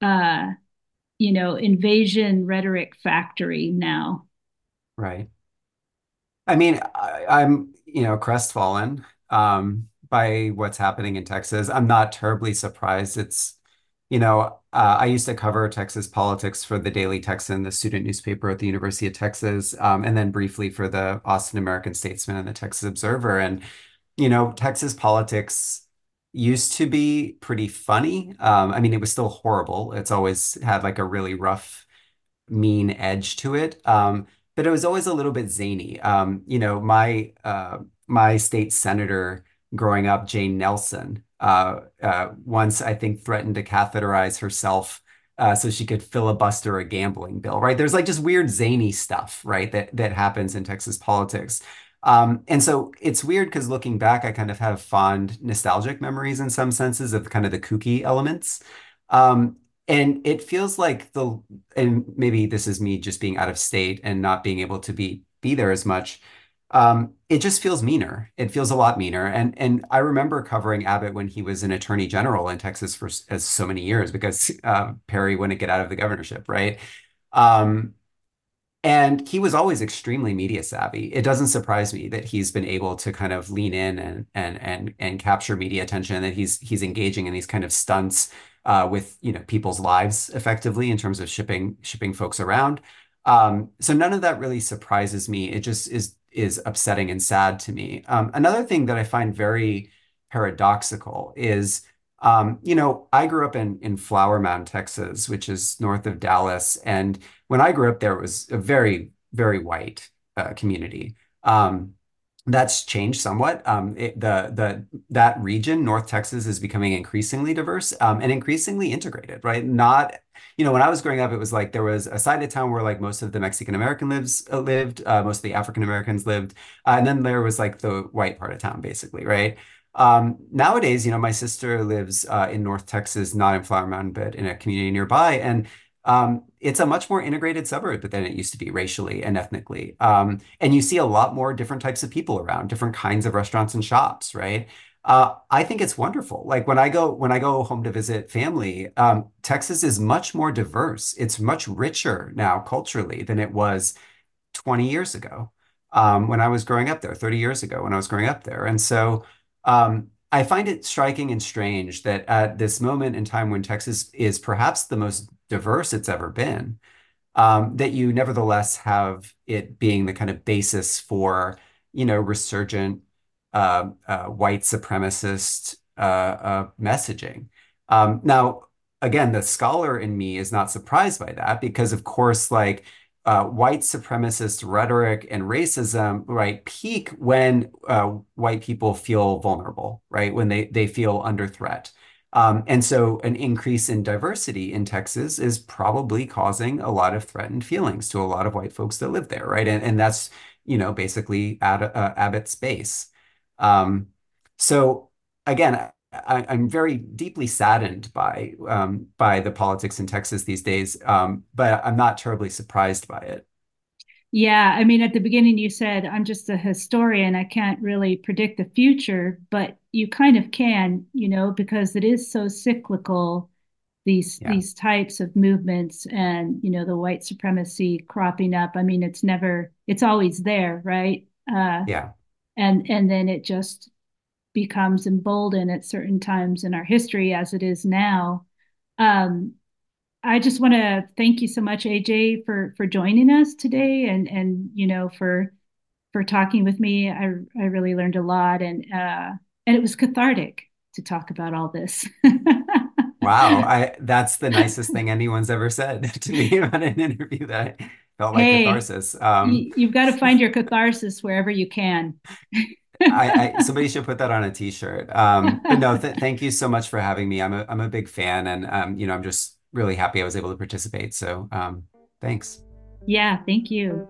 uh, you know, invasion rhetoric factory now. Right. I mean, I, am you know, crestfallen um, by what's happening in Texas. I'm not terribly surprised. It's you know, uh, I used to cover Texas politics for the Daily Texan, the student newspaper at the University of Texas, um, and then briefly for the Austin American Statesman and the Texas Observer. And, you know, Texas politics used to be pretty funny. Um, I mean, it was still horrible. It's always had like a really rough, mean edge to it. Um, but it was always a little bit zany. Um, you know, my uh, my state senator growing up, Jane Nelson, once I think threatened to catheterize herself uh, so she could filibuster a gambling bill, right? There's like just weird zany stuff, right? That that happens in Texas politics. Um, and so it's weird because looking back, I kind of have fond nostalgic memories in some senses of kind of the kooky elements. Um, and it feels like the, and maybe this is me just being out of state and not being able to be be there as much um, it just feels meaner. It feels a lot meaner. And and I remember covering Abbott when he was an attorney general in Texas for as so many years because uh, Perry wouldn't get out of the governorship, right? Um, and he was always extremely media savvy. It doesn't surprise me that he's been able to kind of lean in and and and and capture media attention. That he's he's engaging in these kind of stunts uh, with you know people's lives effectively in terms of shipping shipping folks around. Um, so none of that really surprises me. It just is is upsetting and sad to me. Um, another thing that I find very paradoxical is, um, you know, I grew up in in Flower Mound, Texas, which is north of Dallas, and when I grew up there, it was a very, very white uh, community. Um, that's changed somewhat. Um, it, the the that region, North Texas, is becoming increasingly diverse um, and increasingly integrated. Right? Not, you know, when I was growing up, it was like there was a side of town where like most of the Mexican American lives uh, lived, uh, most of the African Americans lived, uh, and then there was like the white part of town, basically, right? Um, nowadays, you know, my sister lives uh, in North Texas, not in Flower Mound, but in a community nearby, and um, it's a much more integrated suburb than it used to be racially and ethnically. Um, and you see a lot more different types of people around, different kinds of restaurants and shops, right? Uh, I think it's wonderful. Like when I go when I go home to visit family, um, Texas is much more diverse. It's much richer now culturally than it was 20 years ago um, when I was growing up there, 30 years ago when I was growing up there. And so um, I find it striking and strange that at this moment in time when Texas is perhaps the most diverse it's ever been, um, that you nevertheless have it being the kind of basis for, you know, resurgent uh, uh, white supremacist uh, uh messaging. Um, now, again, the scholar in me is not surprised by that because, of course, like uh, white supremacist rhetoric and racism, right, peak when uh, white people feel vulnerable, right, when they they feel under threat. Um, and so an increase in diversity in Texas is probably causing a lot of threatened feelings to a lot of white folks that live there, right? And, and that's, you know, basically Ad, uh, Abbott's base. Um, so again, I, am very deeply saddened by um, by the politics in Texas these days, um, but I'm not terribly surprised by it. Yeah, I mean, at the beginning you said I'm just a historian. I can't really predict the future, but you kind of can, you know, because it is so cyclical. These yeah. these types of movements and you know the white supremacy cropping up. I mean, it's never, it's always there, right? Uh, yeah. And and then it just becomes emboldened at certain times in our history as it is now. Um, I just want to thank you so much, AJ, for for joining us today, and and you know for for talking with me. I I really learned a lot, and uh, and it was cathartic to talk about all this. wow, I that's the nicest thing anyone's ever said to me about an interview. That felt like hey, catharsis. Um, you've got to find your catharsis wherever you can. I, I, somebody should put that on a t-shirt. Um, but no, th thank you so much for having me. I'm a, I'm a big fan and, um, you know, I'm just really happy I was able to participate. So, um, thanks. Yeah. Thank you.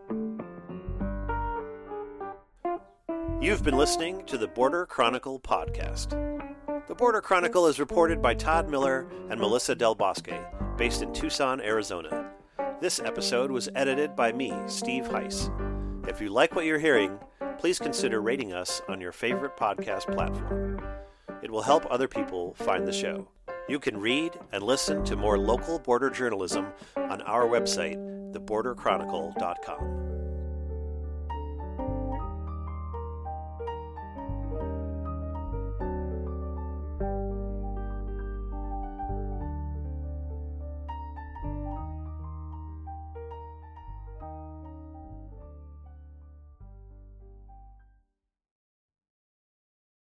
You've been listening to the Border Chronicle podcast. The Border Chronicle is reported by Todd Miller and Melissa Del Bosque, based in Tucson, Arizona. This episode was edited by me, Steve Heiss. If you like what you're hearing, please consider rating us on your favorite podcast platform. It will help other people find the show. You can read and listen to more local border journalism on our website, theborderchronicle.com.